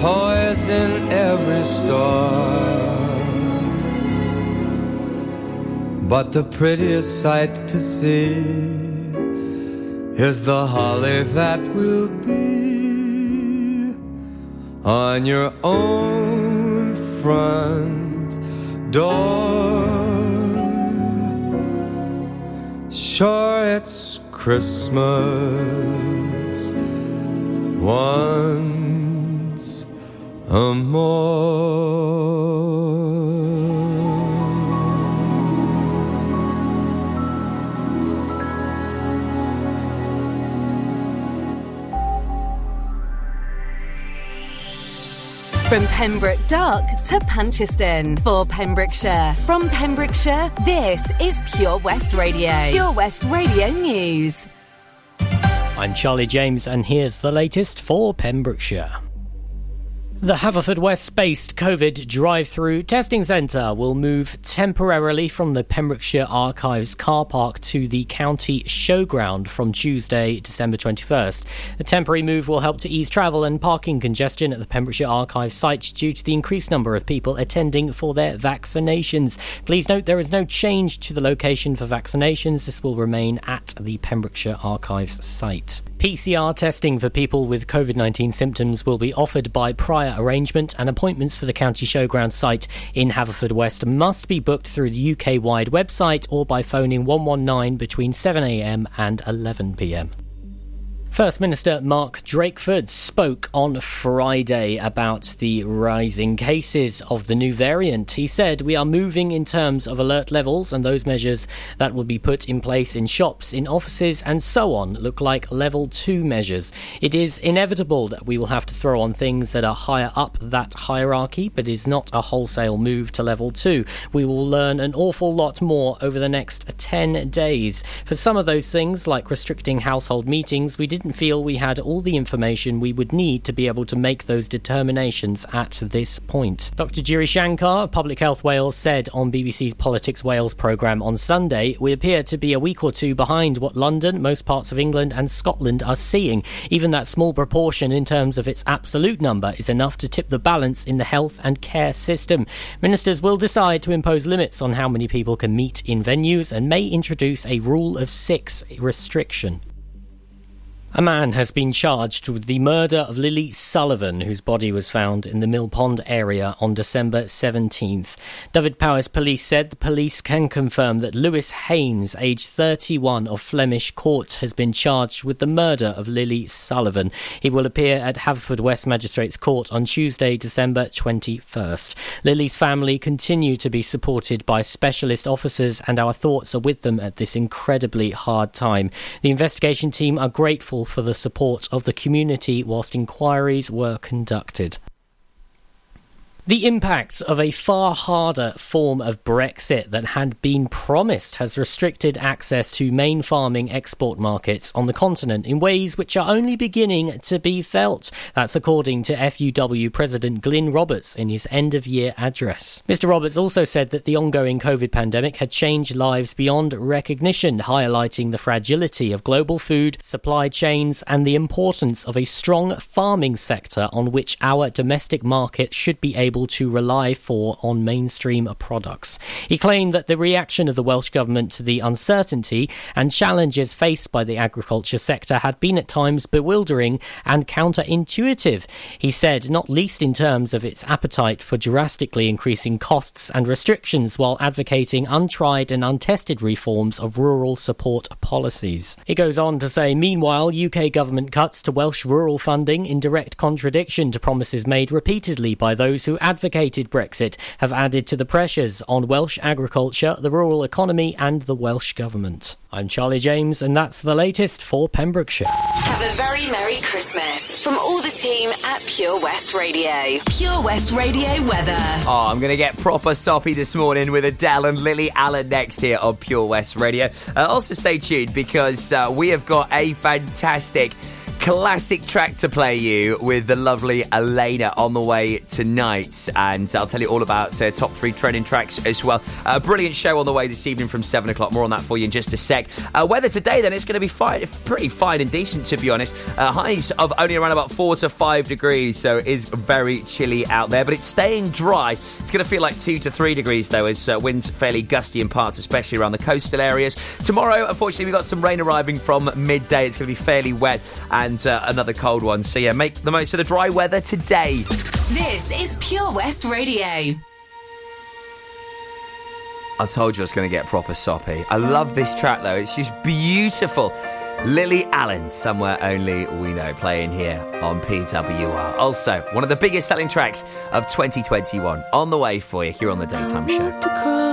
toys in every store. But the prettiest sight to see is the holly that will be on your own front door. Sure, it's Christmas once a From Pembroke Dock to Puncheston for Pembrokeshire. From Pembrokeshire, this is Pure West Radio. Pure West Radio News. I'm Charlie James, and here's the latest for Pembrokeshire. The Haverfordwest based COVID drive through testing centre will move temporarily from the Pembrokeshire Archives car park to the county showground from Tuesday, December 21st. The temporary move will help to ease travel and parking congestion at the Pembrokeshire Archives site due to the increased number of people attending for their vaccinations. Please note there is no change to the location for vaccinations, this will remain at the Pembrokeshire Archives site. PCR testing for people with COVID 19 symptoms will be offered by prior arrangement, and appointments for the County Showground site in Haverfordwest must be booked through the UK wide website or by phoning 119 between 7am and 11pm. First Minister Mark Drakeford spoke on Friday about the rising cases of the new variant. He said, We are moving in terms of alert levels, and those measures that will be put in place in shops, in offices, and so on look like level two measures. It is inevitable that we will have to throw on things that are higher up that hierarchy, but it is not a wholesale move to level two. We will learn an awful lot more over the next 10 days. For some of those things, like restricting household meetings, we did didn't feel we had all the information we would need to be able to make those determinations at this point. Dr. Giri Shankar of Public Health Wales said on BBC's Politics Wales programme on Sunday, We appear to be a week or two behind what London, most parts of England, and Scotland are seeing. Even that small proportion in terms of its absolute number is enough to tip the balance in the health and care system. Ministers will decide to impose limits on how many people can meet in venues and may introduce a rule of six restriction. A man has been charged with the murder of Lily Sullivan, whose body was found in the Mill Pond area on December 17th. Dyfed-Powys police said the police can confirm that Lewis Haines, aged 31 of Flemish Court, has been charged with the murder of Lily Sullivan. He will appear at Haverfordwest Magistrates Court on Tuesday, December 21st. Lily's family continue to be supported by specialist officers, and our thoughts are with them at this incredibly hard time. The investigation team are grateful for the support of the community whilst inquiries were conducted. The impact of a far harder form of Brexit that had been promised has restricted access to main farming export markets on the continent in ways which are only beginning to be felt. That's according to FUW President Glyn Roberts in his end of year address. Mr. Roberts also said that the ongoing COVID pandemic had changed lives beyond recognition, highlighting the fragility of global food supply chains and the importance of a strong farming sector on which our domestic market should be able able to rely for on mainstream products. He claimed that the reaction of the Welsh Government to the uncertainty and challenges faced by the agriculture sector had been at times bewildering and counterintuitive. He said, not least in terms of its appetite for drastically increasing costs and restrictions while advocating untried and untested reforms of rural support policies. He goes on to say, meanwhile, UK government cuts to Welsh rural funding in direct contradiction to promises made repeatedly by those who advocated Brexit have added to the pressures on Welsh agriculture, the rural economy, and the Welsh Government. I'm Charlie James, and that's the latest for Pembrokeshire. Have a very Merry Christmas from all the team at Pure West Radio. Pure West Radio weather. Oh, I'm going to get proper soppy this morning with Adele and Lily Allen next here on Pure West Radio. Uh, also, stay tuned because uh, we have got a fantastic classic track to play you with the lovely Elena on the way tonight. And I'll tell you all about uh, top three trending tracks as well. A brilliant show on the way this evening from 7 o'clock. More on that for you in just a sec. Uh, weather today, then, it's going to be fine, pretty fine and decent, to be honest. Uh, highs of only around about 4 to 5 degrees, so it is very chilly out there. But it's staying dry. It's going to feel like 2 to 3 degrees, though, as uh, winds fairly gusty in parts, especially around the coastal areas. Tomorrow, unfortunately, we've got some rain arriving from midday. It's going to be fairly wet and uh, another cold one. So, yeah, make the most of the dry weather today. This is Pure West Radio. I told you I was going to get proper soppy. I love this track, though. It's just beautiful. Lily Allen, Somewhere Only We Know, playing here on PWR. Also, one of the biggest selling tracks of 2021 on the way for you here on the Daytime Show.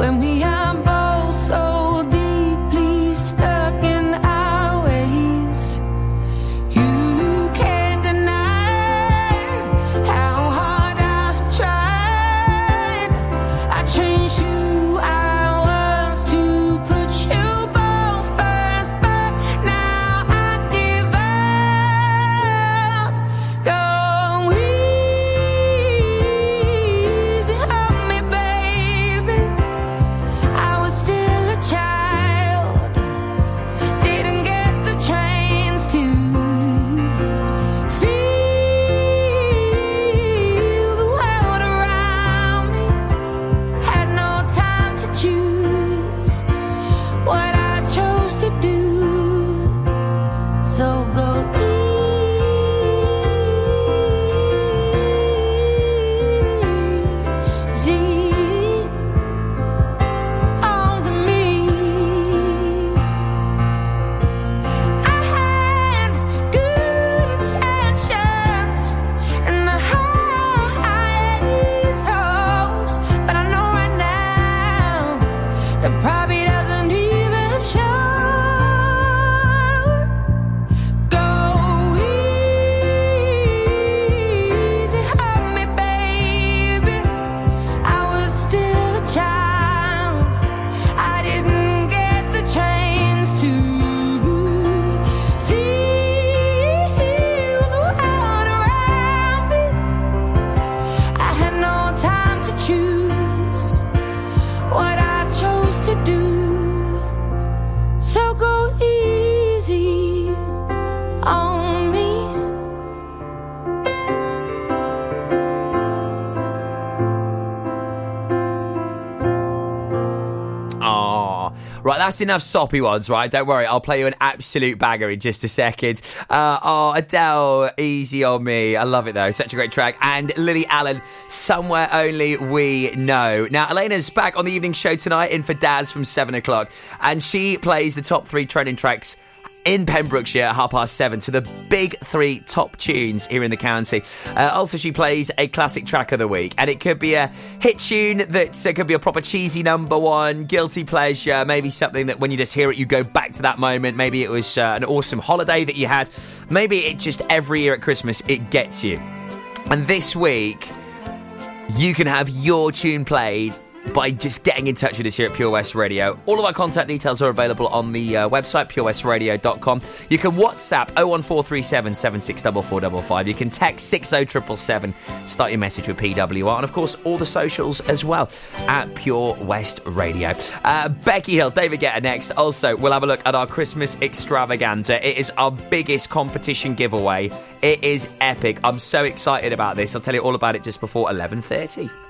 When we that's enough soppy ones, right? Don't worry, I'll play you an absolute banger in just a second. Uh, oh, Adele, Easy on Me. I love it though. Such a great track. And Lily Allen, Somewhere Only We Know. Now, Elena's back on the evening show tonight in for Daz from 7 o'clock. And she plays the top three trending tracks in Pembrokeshire at half past seven to the big three top tunes here in the county. Uh, also, she plays a classic track of the week, and it could be a hit tune that uh, could be a proper cheesy number one, guilty pleasure, maybe something that when you just hear it, you go back to that moment. Maybe it was uh, an awesome holiday that you had. Maybe it just every year at Christmas it gets you. And this week, you can have your tune played by just getting in touch with us here at Pure West Radio. All of our contact details are available on the uh, website, purewestradio.com. You can WhatsApp 01437 764455. You can text 60777, start your message with PWR, and of course, all the socials as well at Pure West Radio. Uh, Becky Hill, David Guetta next. Also, we'll have a look at our Christmas extravaganza. It is our biggest competition giveaway. It is epic. I'm so excited about this. I'll tell you all about it just before 11:30.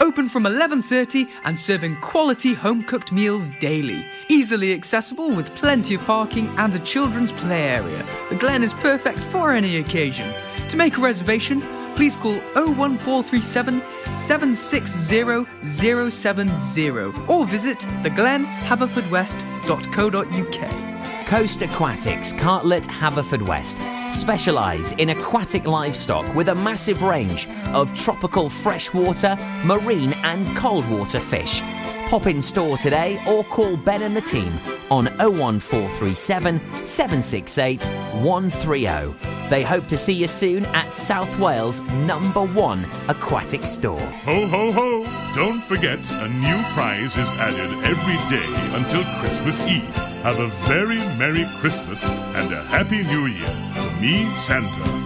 Open from 11:30 and serving quality home-cooked meals daily. Easily accessible with plenty of parking and a children's play area. The Glen is perfect for any occasion. To make a reservation, please call 01437 760 070 or visit theglenhaverfordwest.co.uk. Coast Aquatics, Cartlett, Haverfordwest specialise in aquatic livestock with a massive range of tropical freshwater, marine, and cold water fish. Pop in store today or call Ben and the team on 01437 768 130. They hope to see you soon at South Wales' number one aquatic store. Ho, ho, ho! Don't forget, a new prize is added every day until Christmas Eve. Have a very Merry Christmas and a Happy New Year. From me, Santa.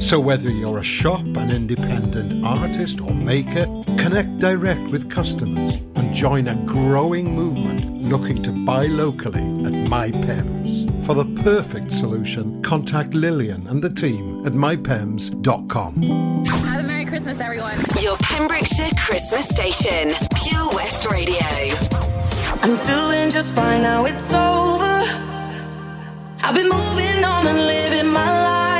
So, whether you're a shop, an independent artist, or maker, connect direct with customers and join a growing movement looking to buy locally at MyPems. For the perfect solution, contact Lillian and the team at mypems.com. Have a Merry Christmas, everyone. Your Pembrokeshire Christmas station, Pure West Radio. I'm doing just fine now, it's over. I've been moving on and living my life.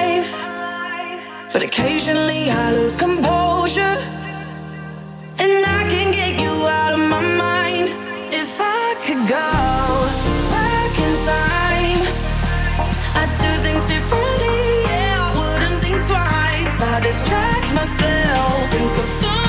But occasionally I lose composure. And I can get you out of my mind. If I could go back in time, I'd do things differently. Yeah, I wouldn't think twice. I distract myself, of someone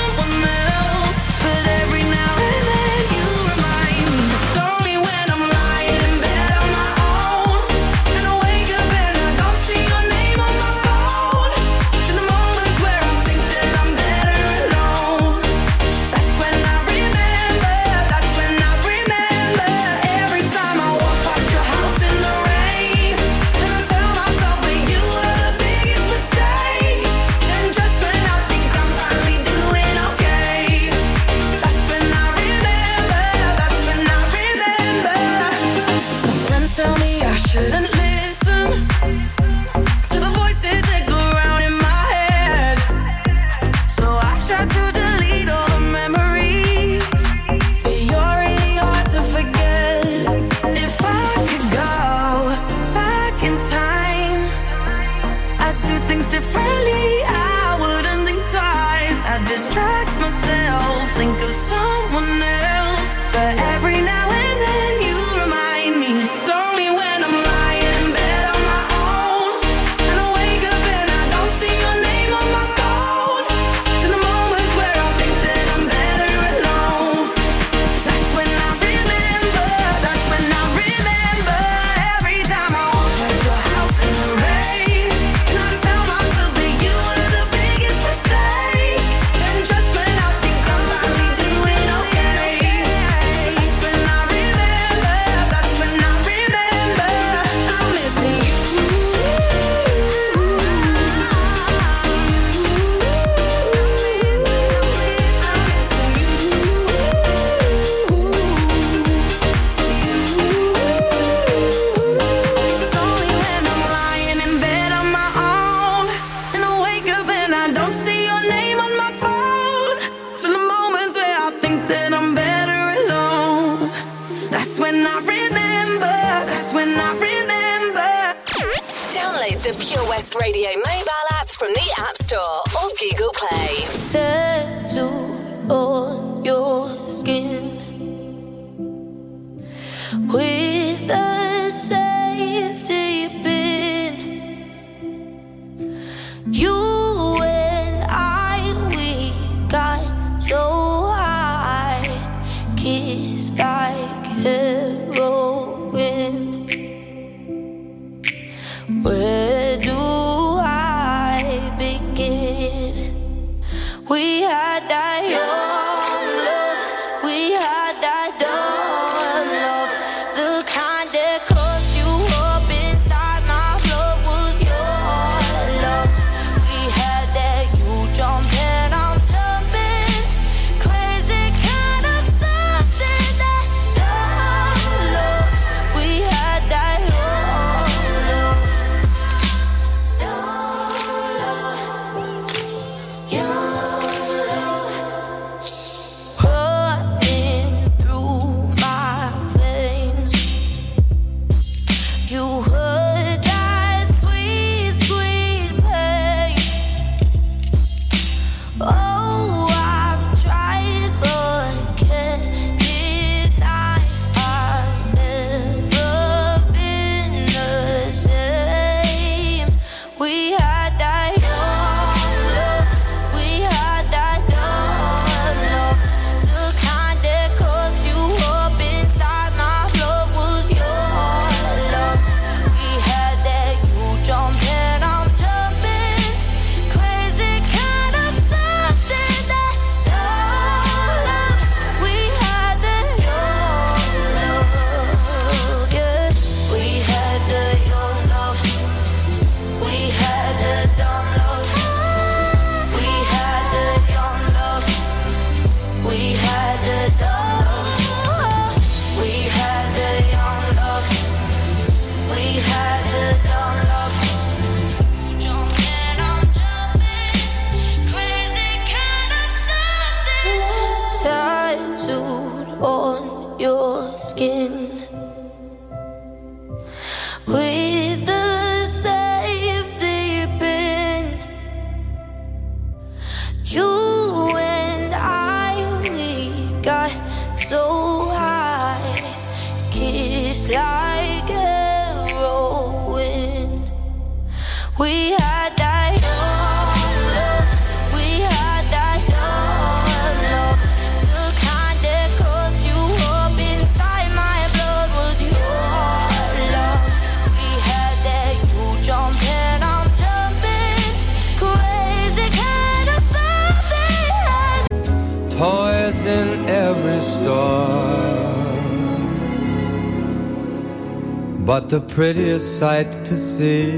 But the prettiest sight to see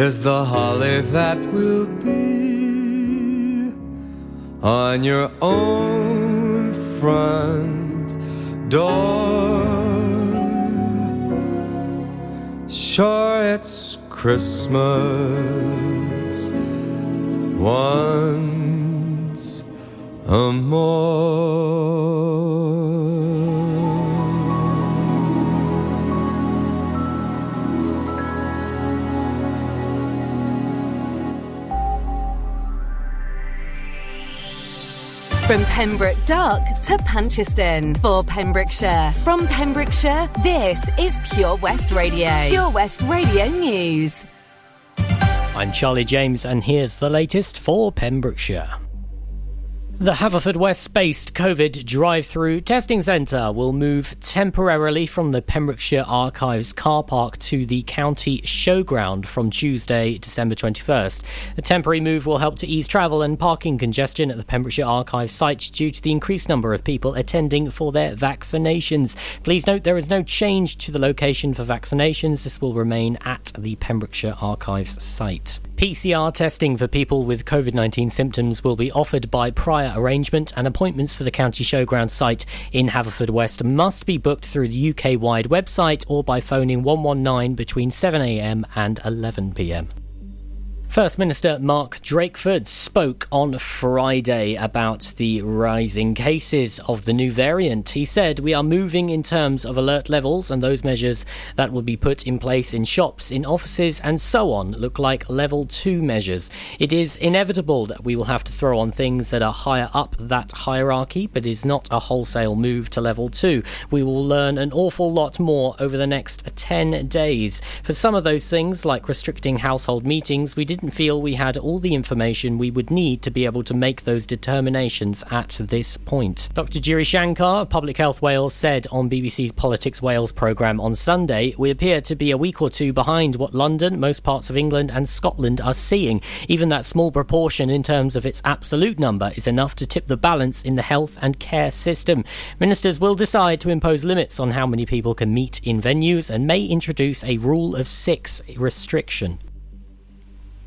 is the holly that will be on your own front door. Sure, it's Christmas once a more. Pembroke Dock to Puncheston for Pembrokeshire. From Pembrokeshire, this is Pure West Radio. Pure West Radio News. I'm Charlie James, and here's the latest for Pembrokeshire. The Haverfordwest based COVID drive through testing centre will move temporarily from the Pembrokeshire Archives car park to the county showground from Tuesday, December 21st. The temporary move will help to ease travel and parking congestion at the Pembrokeshire Archives site due to the increased number of people attending for their vaccinations. Please note there is no change to the location for vaccinations, this will remain at the Pembrokeshire Archives site. PCR testing for people with COVID 19 symptoms will be offered by prior arrangement, and appointments for the County Showground site in Haverfordwest must be booked through the UK wide website or by phoning 119 between 7am and 11pm. First Minister Mark Drakeford spoke on Friday about the rising cases of the new variant. He said, We are moving in terms of alert levels, and those measures that will be put in place in shops, in offices, and so on look like level two measures. It is inevitable that we will have to throw on things that are higher up that hierarchy, but it is not a wholesale move to level two. We will learn an awful lot more over the next 10 days. For some of those things, like restricting household meetings, we didn't feel we had all the information we would need to be able to make those determinations at this point. Dr. Giri Shankar of Public Health Wales said on BBC's Politics Wales programme on Sunday, We appear to be a week or two behind what London, most parts of England, and Scotland are seeing. Even that small proportion in terms of its absolute number is enough to tip the balance in the health and care system. Ministers will decide to impose limits on how many people can meet in venues and may introduce a rule of six restriction.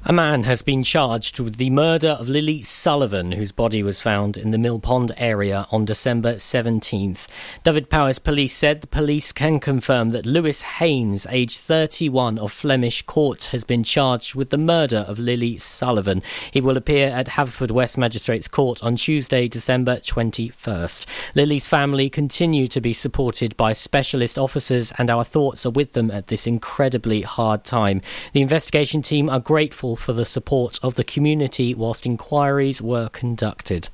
A man has been charged with the murder of Lily Sullivan, whose body was found in the Mill Pond area on December 17th. Dyfed-Powys police said the police can confirm that Lewis Haines, aged 31 of Flemish Court, has been charged with the murder of Lily Sullivan. He will appear at Haverfordwest Magistrates Court on Tuesday, December 21st. Lily's family continue to be supported by specialist officers, and our thoughts are with them at this incredibly hard time. The investigation team are grateful for the support of the community whilst inquiries were conducted.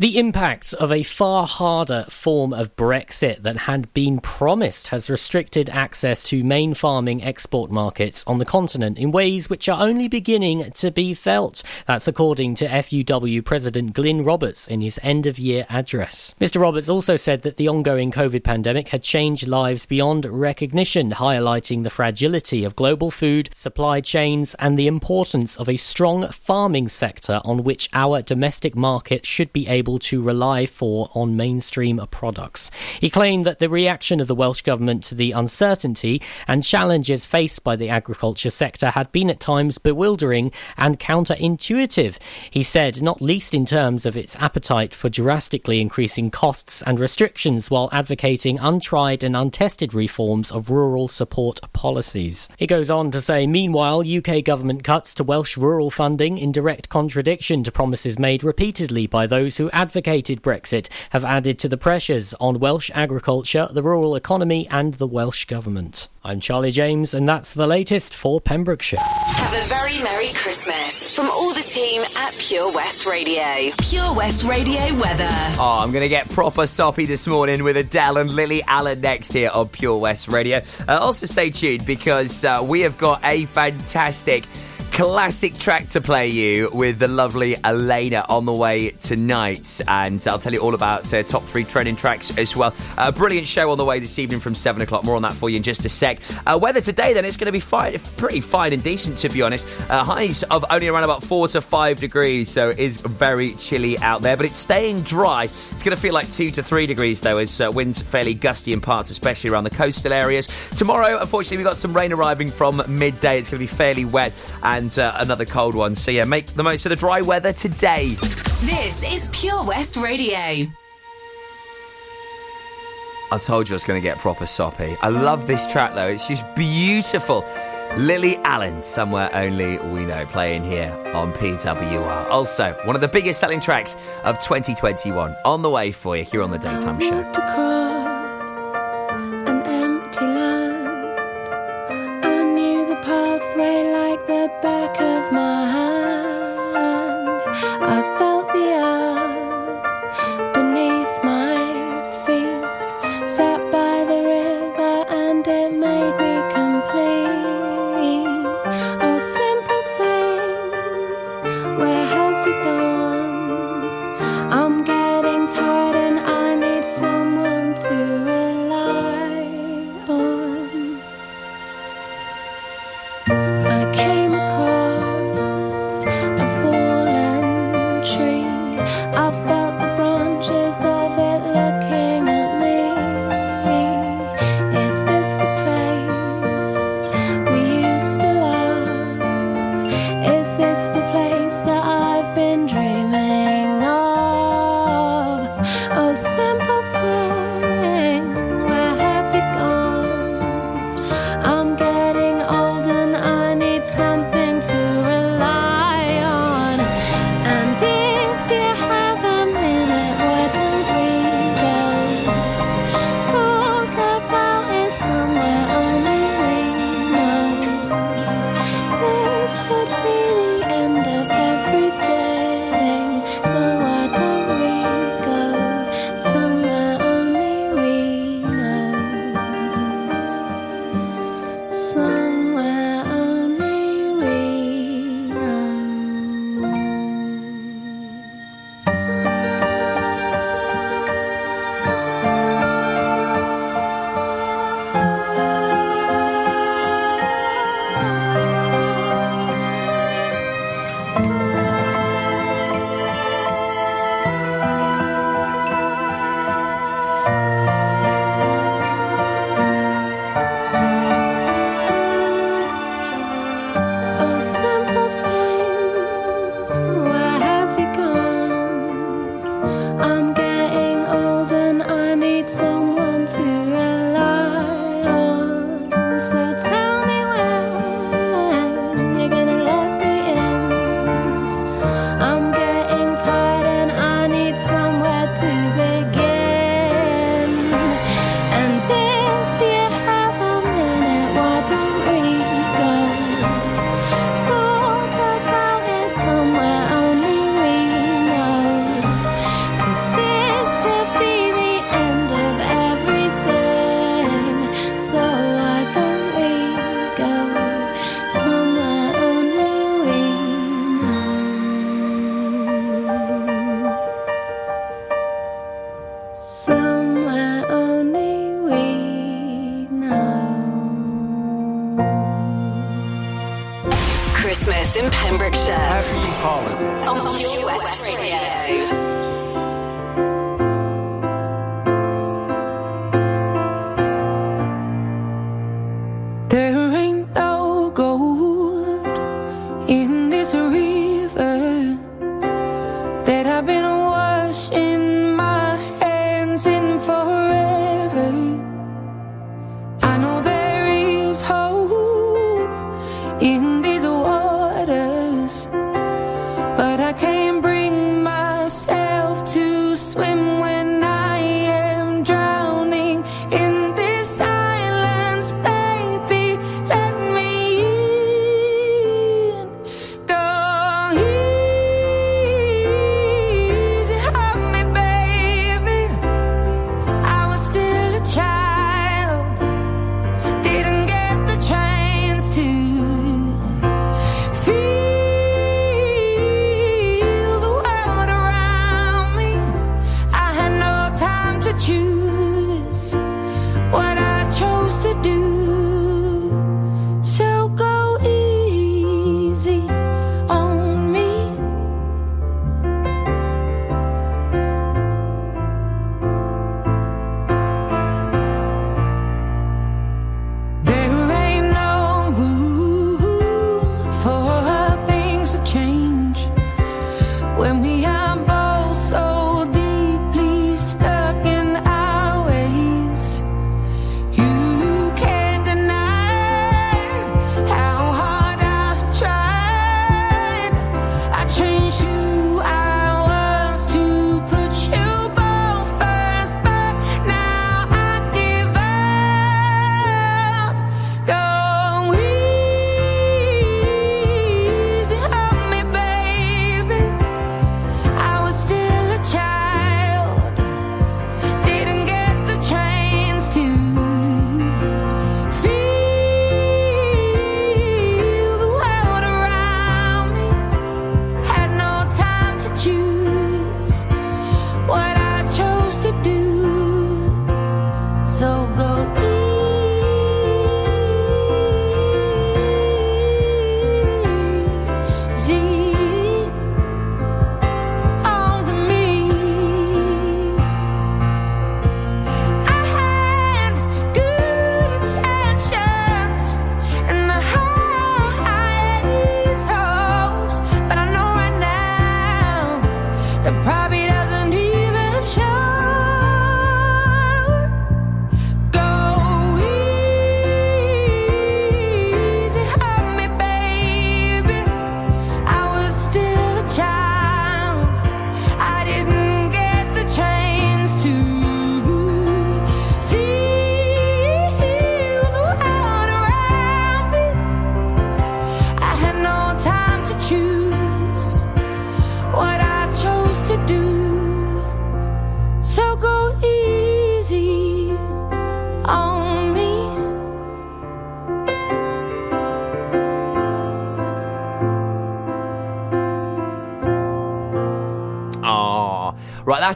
The impacts of a far harder form of Brexit that had been promised has restricted access to main farming export markets on the continent in ways which are only beginning to be felt. That's according to FUW President Glyn Roberts in his end of year address. Mr. Roberts also said that the ongoing COVID pandemic had changed lives beyond recognition, highlighting the fragility of global food supply chains and the importance of a strong farming sector on which our domestic market should be able to rely for on mainstream products. He claimed that the reaction of the Welsh Government to the uncertainty and challenges faced by the agriculture sector had been at times bewildering and counterintuitive. He said, not least in terms of its appetite for drastically increasing costs and restrictions while advocating untried and untested reforms of rural support policies. He goes on to say, meanwhile, UK government cuts to Welsh rural funding in direct contradiction to promises made repeatedly by those who advocated Brexit have added to the pressures on Welsh agriculture, the rural economy, and the Welsh Government. I'm Charlie James, and that's the latest for Pembrokeshire. Have a very Merry Christmas from all the team at Pure West Radio. Pure West Radio weather. Oh, I'm going to get proper soppy this morning with Adele and Lily Allen next here on Pure West Radio. Uh, also, stay tuned because uh, we have got a fantastic classic track to play you with the lovely Elena on the way tonight. And I'll tell you all about uh, top three trending tracks as well. A brilliant show on the way this evening from 7 o'clock. More on that for you in just a sec. Uh, weather today, then, it's going to be fine, pretty fine and decent, to be honest. Uh, highs of only around about 4 to 5 degrees, so it is very chilly out there. But it's staying dry. It's going to feel like 2 to 3 degrees, though, as uh, winds fairly gusty in parts, especially around the coastal areas. Tomorrow, unfortunately, we've got some rain arriving from midday. It's going to be fairly wet and uh, another cold one. So, yeah, make the most of the dry weather today. This is Pure West Radio. I told you I was going to get proper soppy. I love this track, though. It's just beautiful. Lily Allen, Somewhere Only We Know, playing here on PWR. Also, one of the biggest selling tracks of 2021 on the way for you here on the Daytime Show.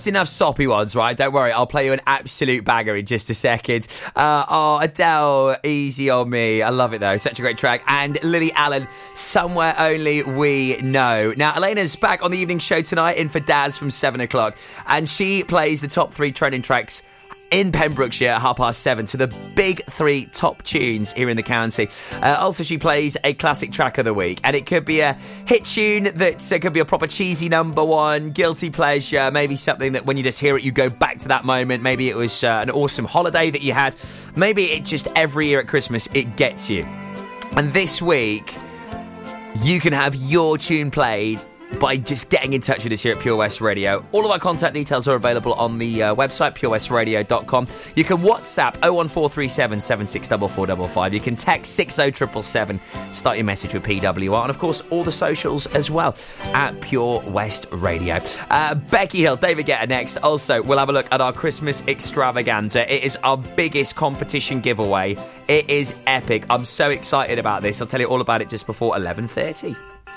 Enough soppy ones, right? Don't worry, I'll play you an absolute banger in just a second. Uh, oh, Adele, easy on me. I love it though. Such a great track. And Lily Allen, somewhere only we know. Now, Elena's back on the evening show tonight in for Daz from seven o'clock, and she plays the top three trending tracks in Pembrokeshire at half past seven to the big three top tunes here in the county. Uh, also, she plays a classic track of the week, and it could be a hit tune that uh, could be a proper cheesy number one, guilty pleasure, maybe something that when you just hear it, you go back to that moment. Maybe it was uh, an awesome holiday that you had. Maybe it just every year at Christmas it gets you. And this week, you can have your tune played by just getting in touch with us here at Pure West Radio. All of our contact details are available on the uh, website, purewestradio.com. You can WhatsApp 01437 764455. You can text 60777, start your message with PWR. And of course, all the socials as well at Pure West Radio. Uh, Becky Hill, David Guetta next. Also, we'll have a look at our Christmas extravaganza. It is our biggest competition giveaway. It is epic. I'm so excited about this. I'll tell you all about it just before 11.30.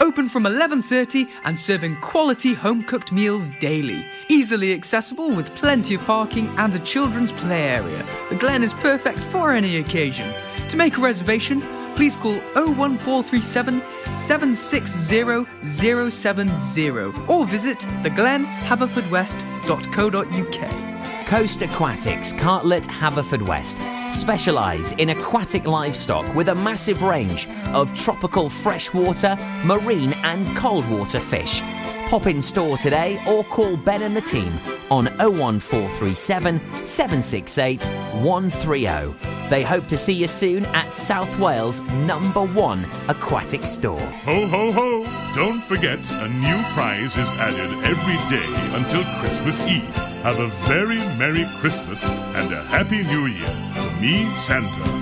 Open from 11:30 and serving quality home-cooked meals daily. Easily accessible with plenty of parking and a children's play area. The Glen is perfect for any occasion. To make a reservation, please call 01437 760 070 or visit theglenhaverfordwest.co.uk. Coast Aquatics, Cartlett, Haverfordwest specialise in aquatic livestock with a massive range of tropical freshwater, marine, and cold water fish. Pop in store today or call Ben and the team on 01437 768 130. They hope to see you soon at South Wales' number one aquatic store. Ho, ho, ho! Don't forget, a new prize is added every day until Christmas Eve. Have a very Merry Christmas and a Happy New Year from me, Santa,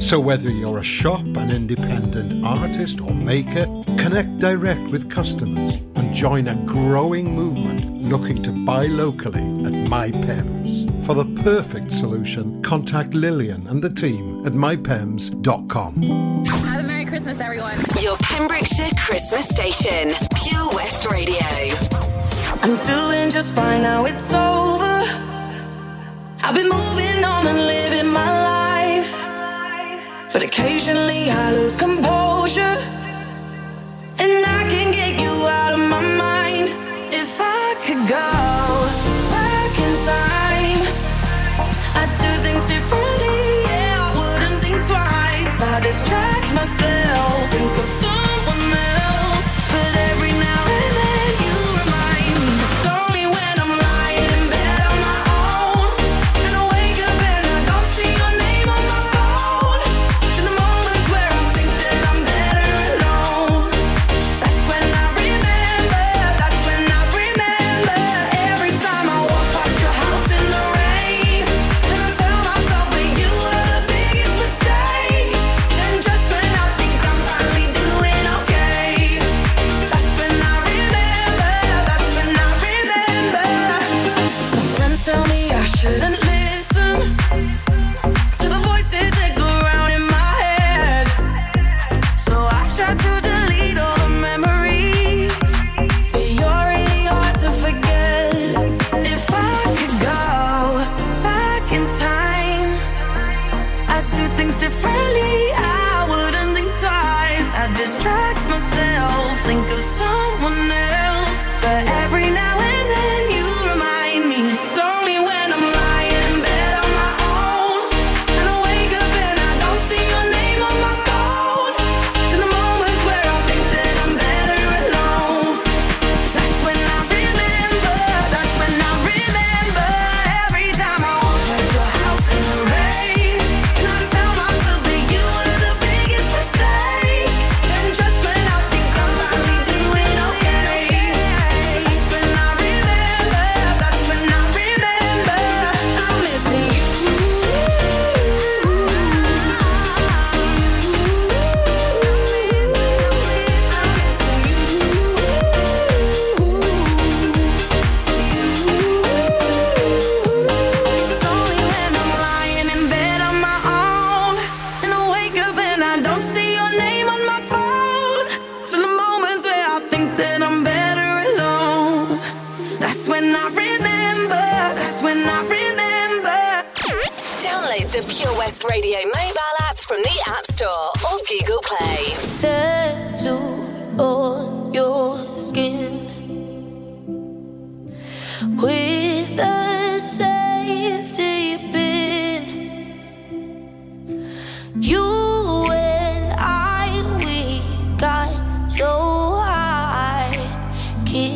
So, whether you're a shop, an independent artist, or maker, connect direct with customers and join a growing movement looking to buy locally at MyPems. For the perfect solution, contact Lillian and the team at mypems.com. Have a Merry Christmas, everyone. Your Pembrokeshire Christmas station, Pure West Radio. I'm doing just fine now, it's over. I've been moving on and living my life. But occasionally I lose composure. And I can get you out of my mind. If I could go back in time, I'd do things differently. Yeah, I wouldn't think twice. I distract myself, think of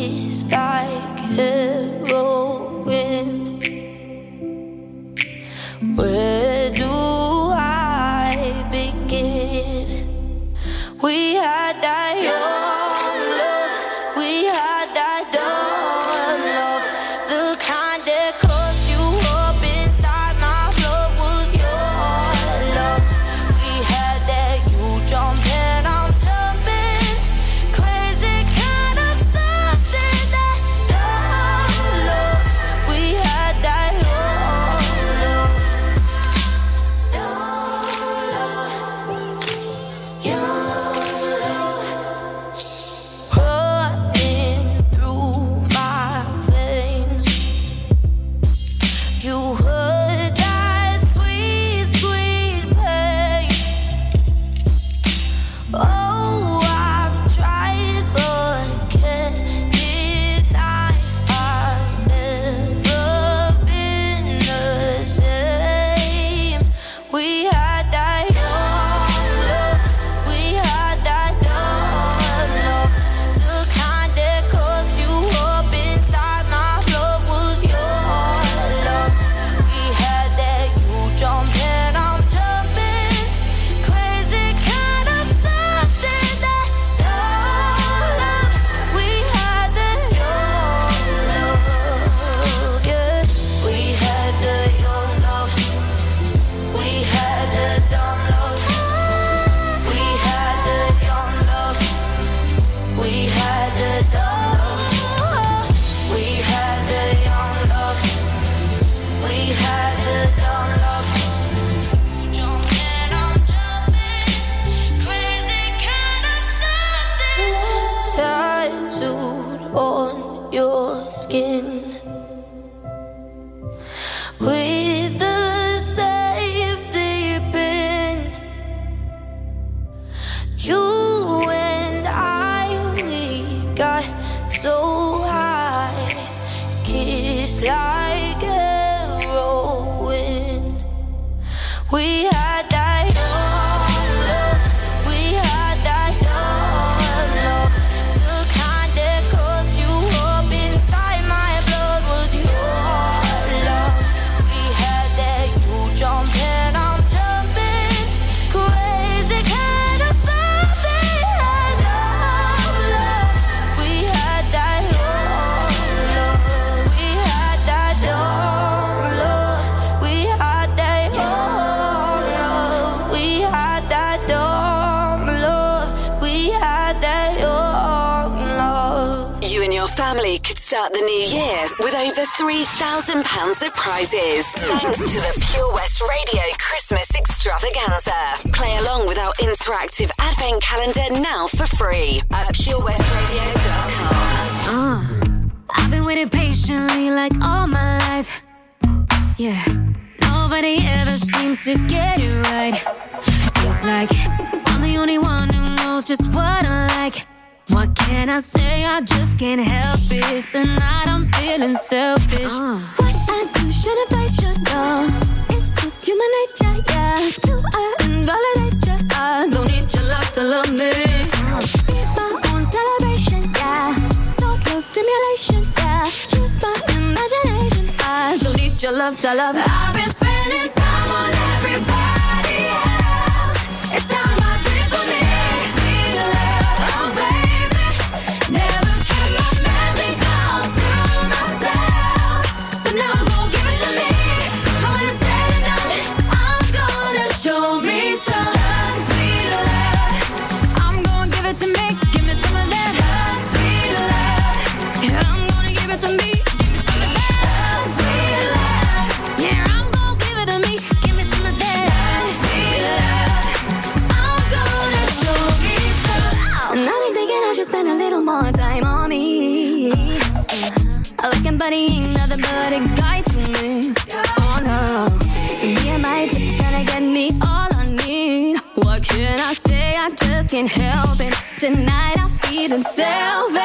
this by Start the new year with over £3,000 of prizes. Thanks to the Pure West Radio Christmas Extravaganza. Play along with our interactive advent calendar now for free at purewestradio.com. Uh, ah. I've been waiting patiently like all my life. Yeah, nobody ever seems to get it right. It's like I'm the only one who knows just what I like. What can I say? I just can't help it. Tonight I'm feeling selfish. Uh. What I do, shouldn't I should know? It's just human nature, yeah. Do I invalidate you? I don't need your love to love me. Uh. Be my own celebration, yeah. So close stimulation, yeah. Use my imagination, I don't need your love to love. I've been spending time on everybody. I like him, but ain't nothing but a guy to me. Oh no. So me and my dick's gonna get me all I need. What can I say? I just can't help it. Tonight I feel self.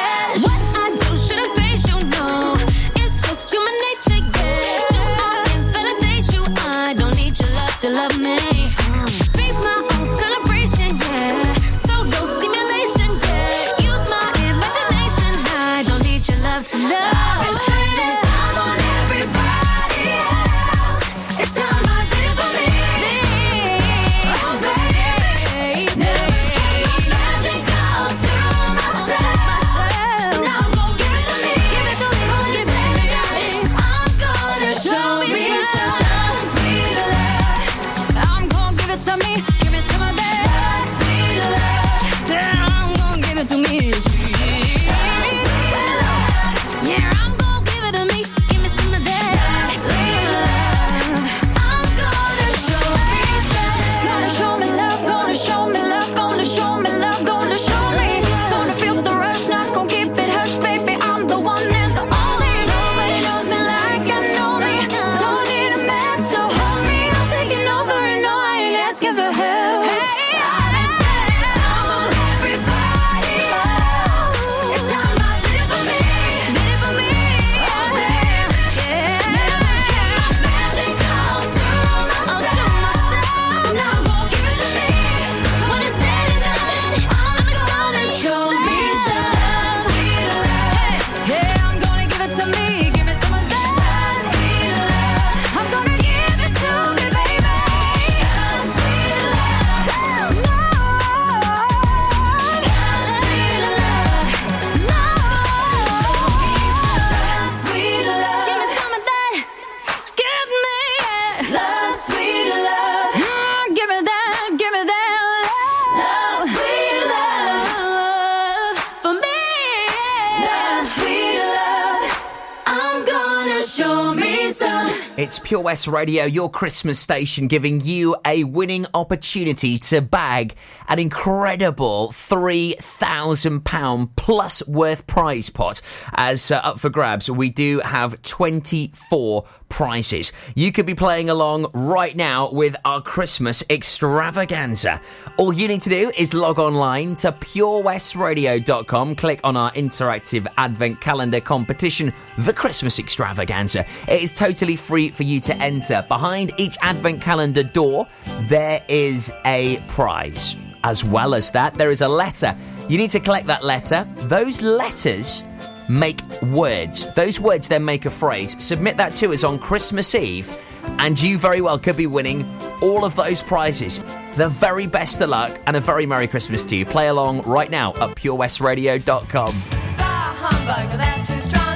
West Radio, your Christmas station, giving you a winning opportunity to bag an incredible £3,000 plus worth prize pot as uh, up for grabs. We do have 24 prizes. You could be playing along right now with our Christmas extravaganza. All you need to do is log online to purewestradio.com, click on our interactive advent calendar competition, the Christmas extravaganza. It is totally free for you to enter. Behind each advent calendar door, there is a prize. As well as that, there is a letter. You need to collect that letter. Those letters make words. Those words then make a phrase. Submit that to us on Christmas Eve, and you very well could be winning all of those prizes. The very best of luck and a very Merry Christmas to you. Play along right now at purewestradio.com. Humbug,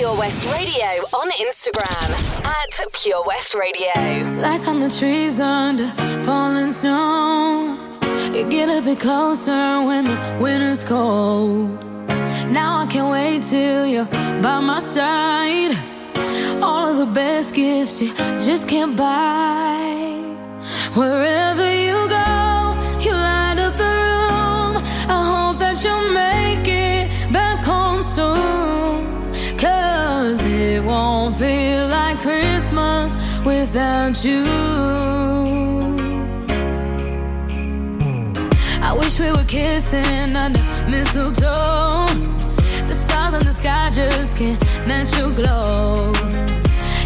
Pure West Radio on Instagram at Pure West Radio. Lights on the trees under falling snow. You get a bit closer when the winter's cold. Now I can't wait till you're by my side. All of the best gifts you just can't buy. without you. I wish we were kissing under mistletoe. The stars in the sky just can't match your glow.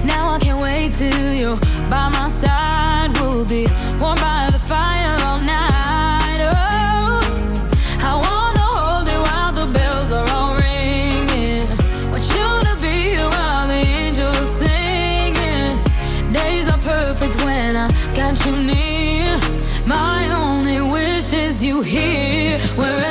Now I can't wait till you're by my side. We'll be warm by the fire all night. you hear wherever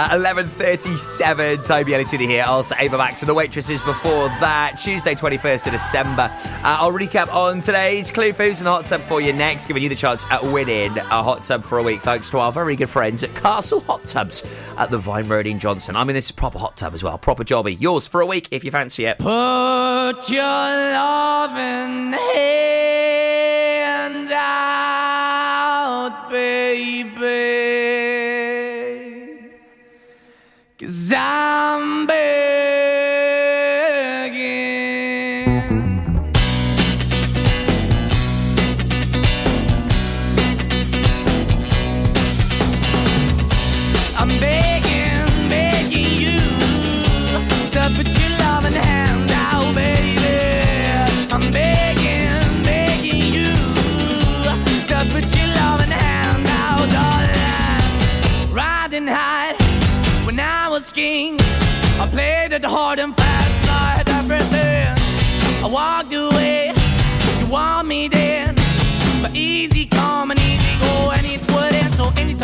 Uh, 11.37, Toby Ellis with you here. Also, Ava Max and the waitresses before that. Tuesday, 21st of December. Uh, I'll recap on today's Clue Foods and the Hot Tub for you next, giving you the chance at winning a hot tub for a week thanks to our very good friends at Castle Hot Tubs at the Vine Road in Johnston. I mean, this is proper hot tub as well. Proper jobby. Yours for a week if you fancy it. Put your loving hand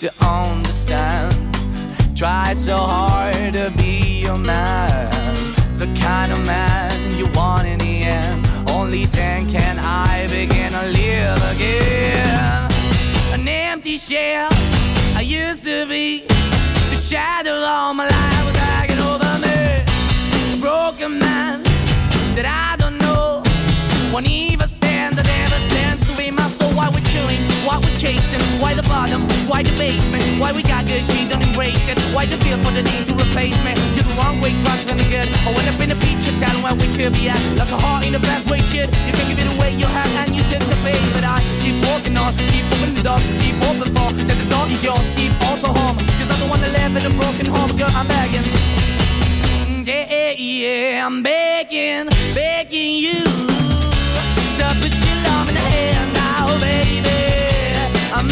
to understand. Try so hard to be your man, the kind of man you want in the end. Why the bottom, why the basement, why we got good, she don't embrace it. Why the feel for the need to replace me? You're the wrong way, trying to good. I went up in a feature town where we could be at. Like a heart in a best way, shit. You can give it away, you have, and you take the bait. But I keep walking on, keep opening the door, keep open for that the door is yours, keep also home. Cause I don't wanna live in a broken home, girl, I'm begging. Mm, Yeah, yeah, I'm begging, begging you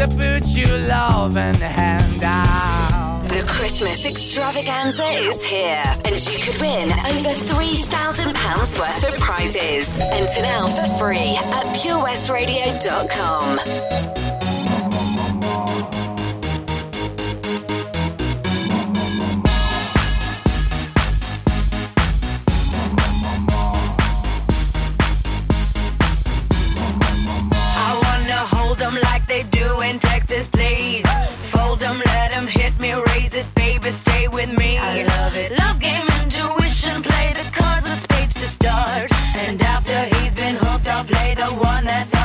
to put your loving hand out. The Christmas extravaganza is here, and you could win over £3,000 worth of prizes. Enter now for free at purewestradio.com. in Texas, please. Fold them, let them hit me, raise it, baby, stay with me. I love it. Love game, intuition, play the cards with spades to start. And after he's been hooked, I'll play the one that's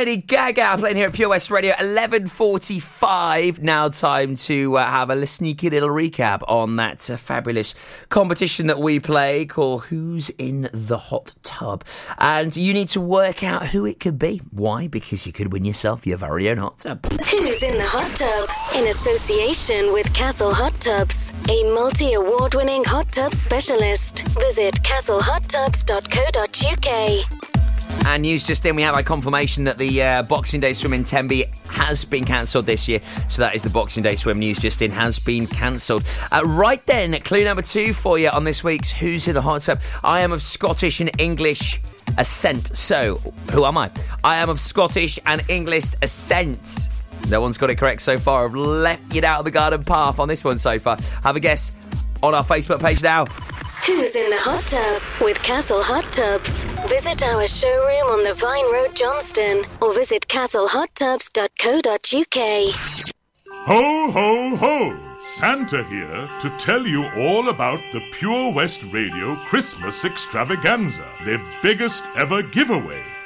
Lady Gaga playing here at Pure West Radio, 11.45. Now time to uh, have a sneaky little recap on that uh, fabulous competition that we play called Who's in the Hot Tub? And you need to work out who it could be. Why? Because you could win yourself your very own hot tub. Who's in the hot tub? In association with Castle Hot Tubs, a multi award winning hot tub specialist. Visit castlehottubs.co.uk. And news just in, we have a confirmation that the uh, Boxing Day swim in Tenby has been cancelled this year. So that is the Boxing Day swim news just in has been cancelled. Uh, right then, clue number two for you on this week's Who's in the Hot Tub. I am of Scottish and English ascent. So, who am I? I am of Scottish and English ascent. No one's got it correct so far. I've left you out of the garden path on this one so far. Have a guess on our Facebook page now. Who's in the hot tub with Castle Hot Tubs? Visit our showroom on the Vine Road, Johnston, or visit castlehottubs.co.uk. Ho, ho, ho! Santa here to tell you all about the Pure West Radio Christmas Extravaganza, their biggest ever giveaway,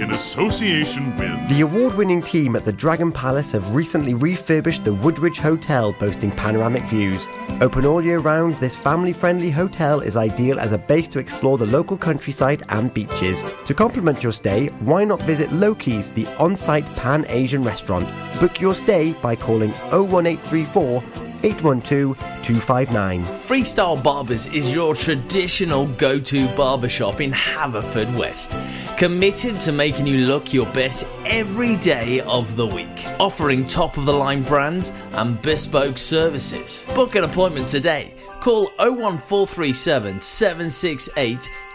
in association with The award winning team at the Dragon Palace have recently refurbished the Woodridge Hotel, boasting panoramic views. Open all year round, this family friendly hotel is ideal as a base to explore the local countryside and beaches. To complement your stay, why not visit Loki's, the on site Pan Asian restaurant? Book your stay by calling 01834 812 259. Freestyle Barbers is your traditional go to barbershop in Haverfordwest. Committed to making you look your best every day of the week. Offering top of the line brands and bespoke services. Book an appointment today. Call 01437 768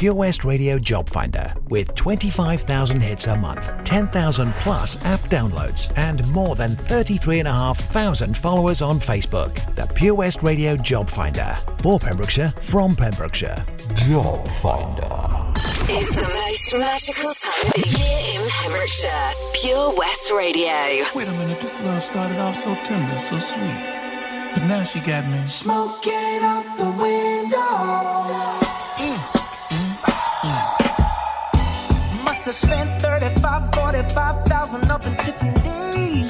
The Pure West Radio Job Finder with 25,000 hits a month, 10,000 plus app downloads, and more than 33,500 followers on Facebook. The Pure West Radio Job Finder for Pembrokeshire from Pembrokeshire. Job Finder. It's the most magical time of the year in Pembrokeshire. Pure West Radio. Wait a minute, this love started off so tender, so sweet. But now she got me smoking out the window. Must have spent 35, 45,000 up in Tiffany's.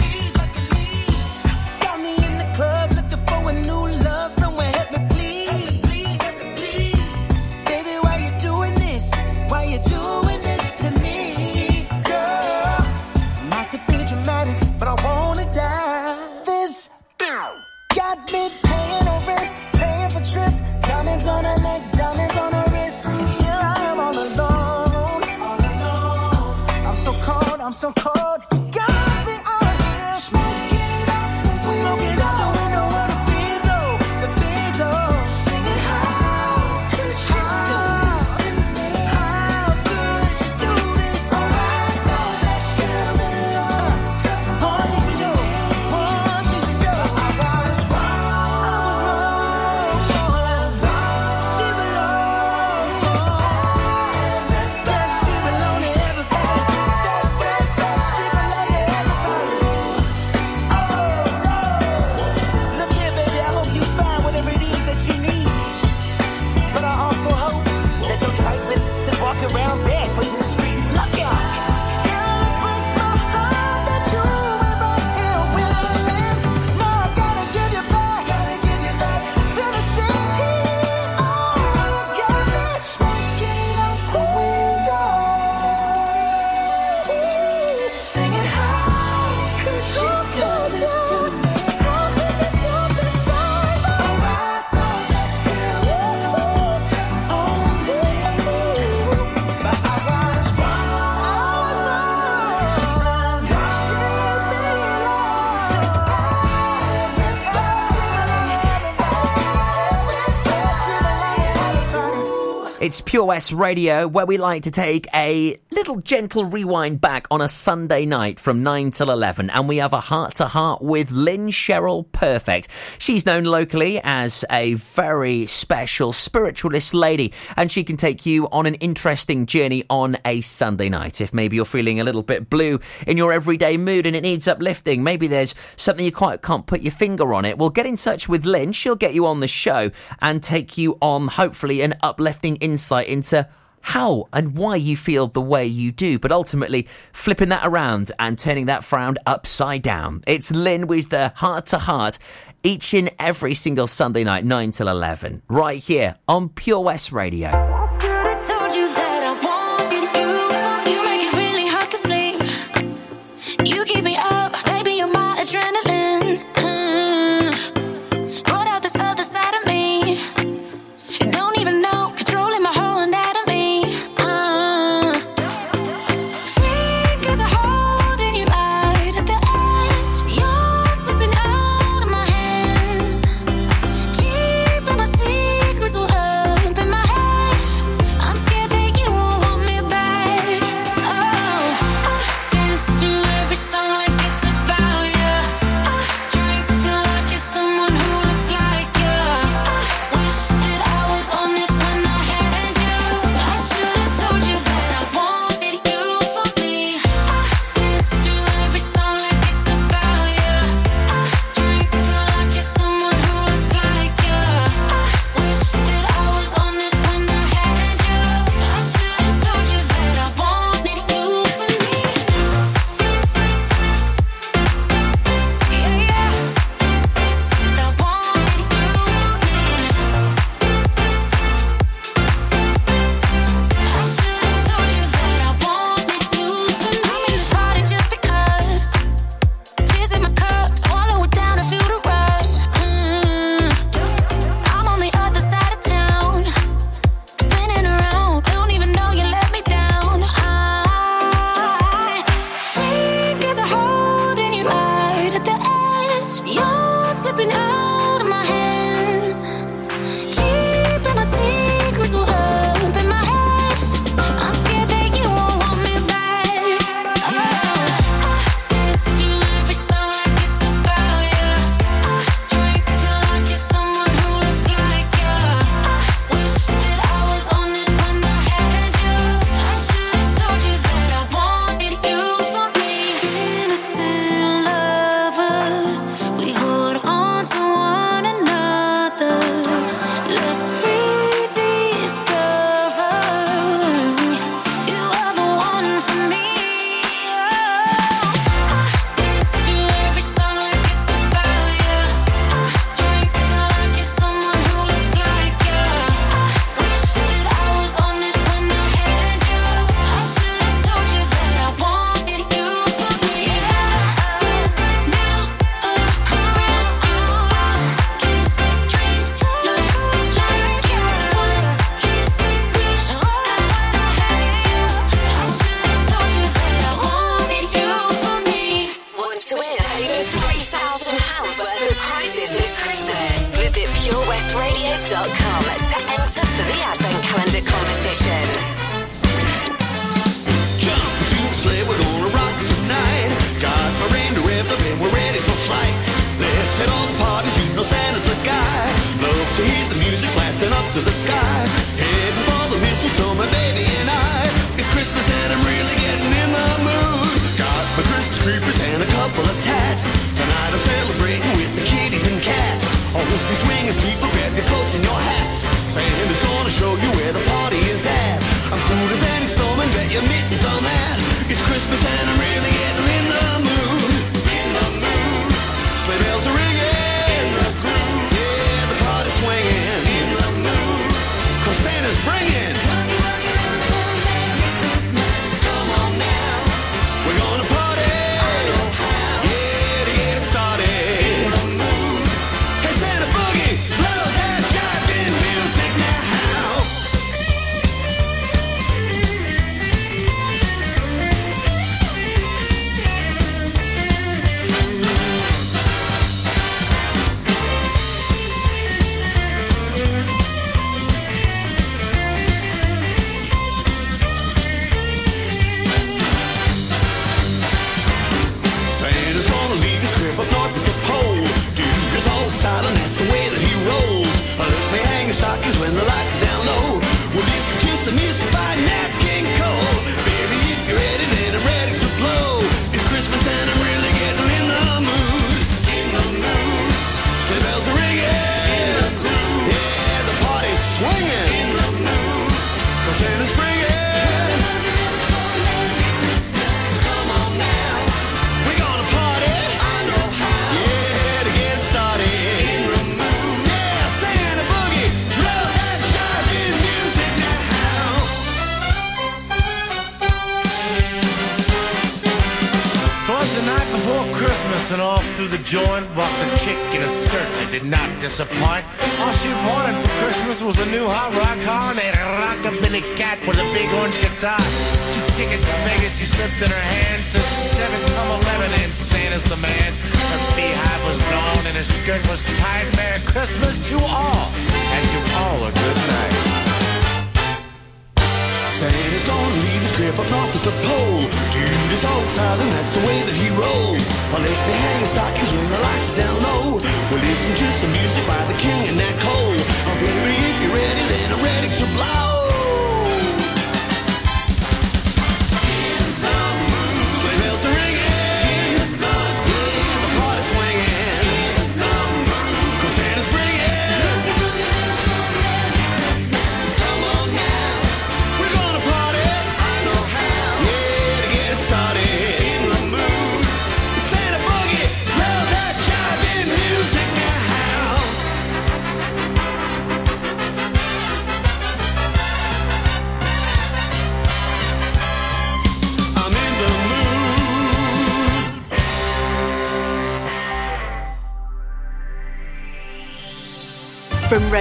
Rights Pure West Radio, where we like to take a little gentle rewind back on a Sunday night from 9 till 11, and we have a heart to heart with Lynn Cheryl Perfect. She's known locally as a very special spiritualist lady, and she can take you on an interesting journey on a Sunday night. If maybe you're feeling a little bit blue in your everyday mood and it needs uplifting, maybe there's something you quite can't put your finger on it, well, get in touch with Lynn. She'll get you on the show and take you on, hopefully, an uplifting insight insight into how and why you feel the way you do, but ultimately flipping that around and turning that frown upside down. It's Lynn with the heart to heart each and every single Sunday night, 9 till 11, right here on Pure West Radio.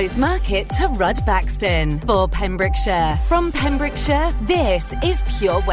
Rosemarket to Rudd Baxton. For Pembrokeshire. From Pembrokeshire, this is Pure West.